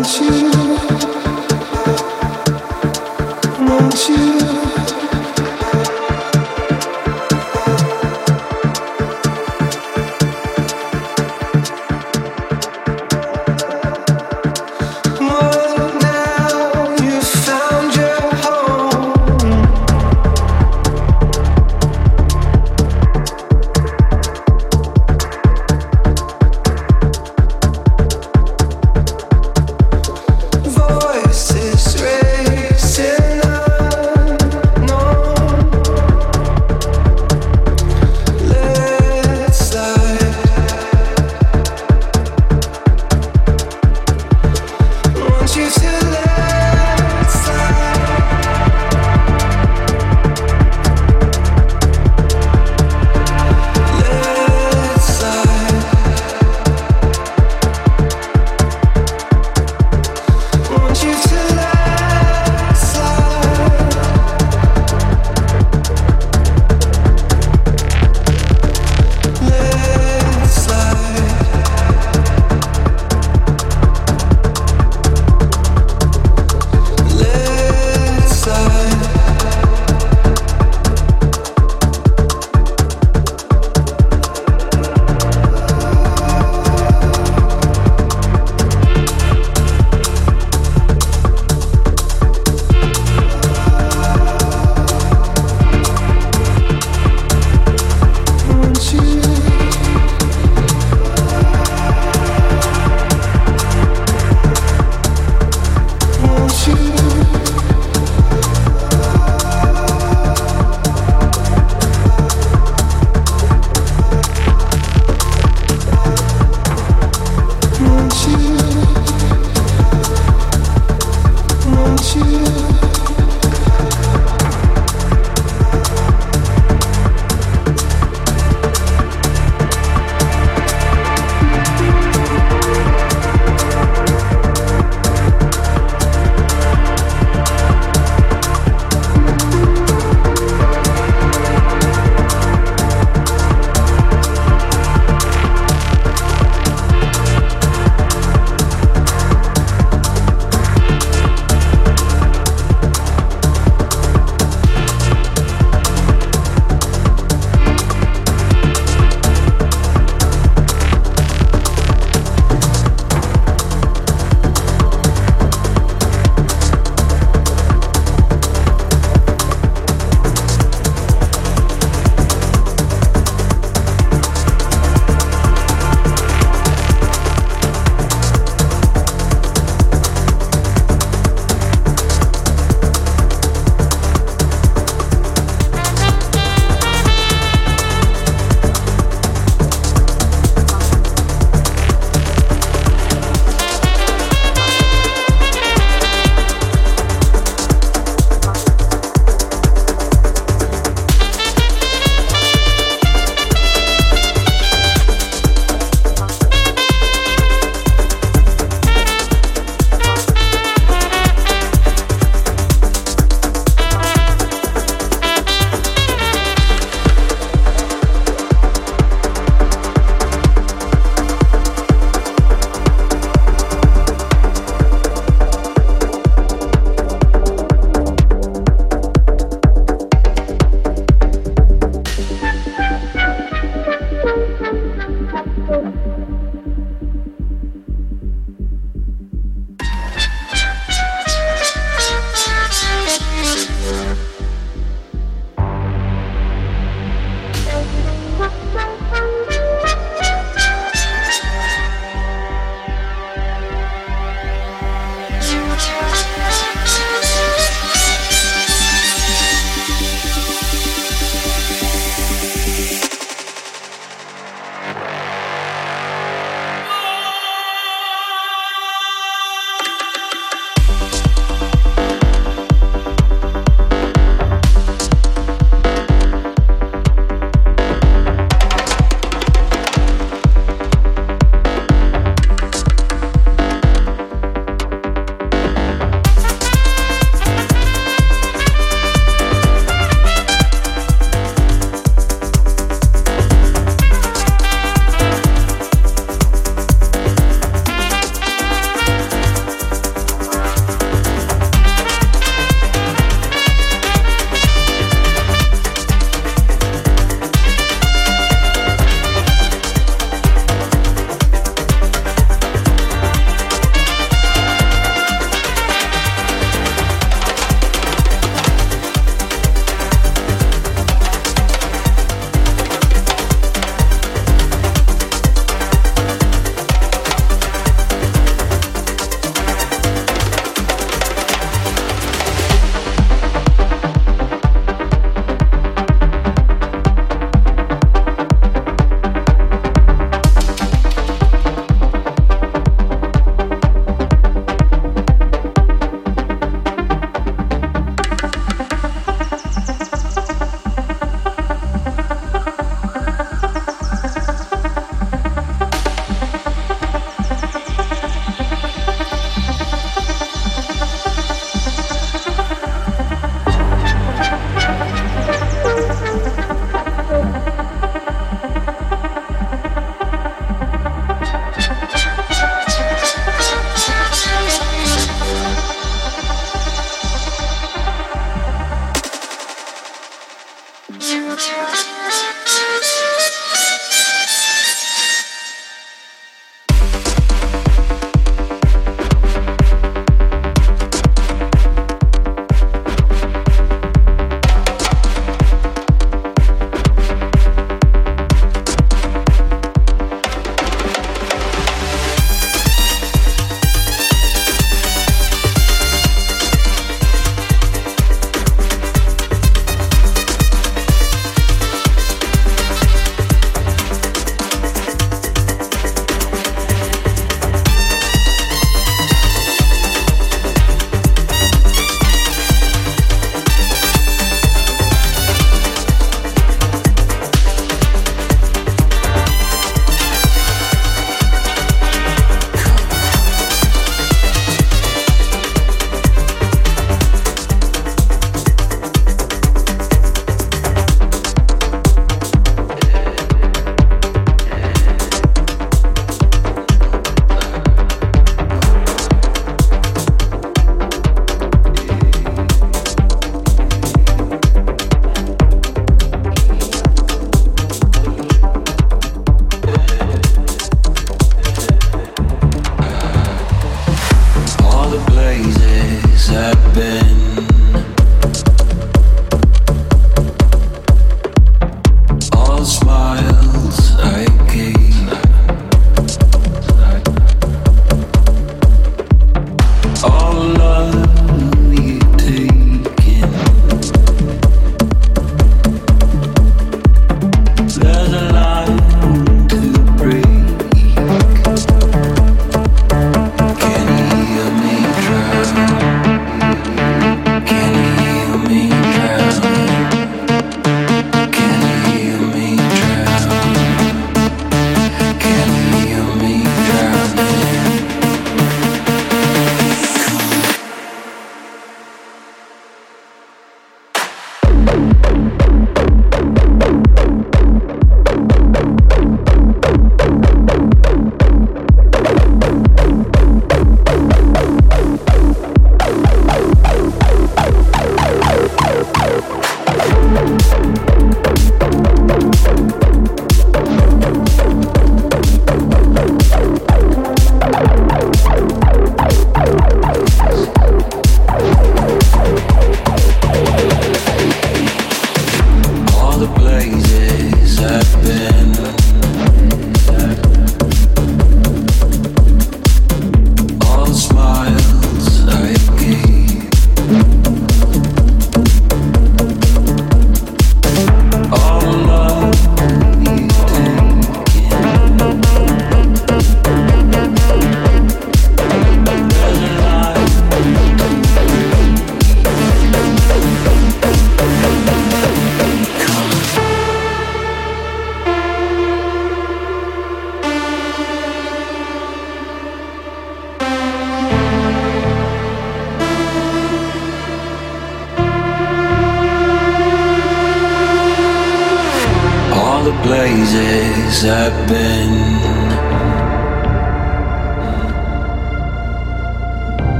want you, want you.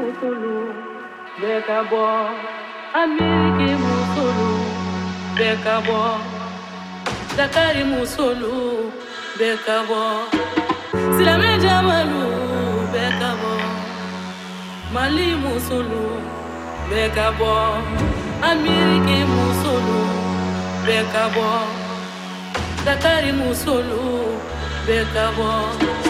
musulu beka bo. Ameriki musulu beka bo. Dakari musulu beka bo. Silame jamalu beka bo. Mali musulu beka bo. Ameriki musulu beka bo. Dakari musulu beka bo.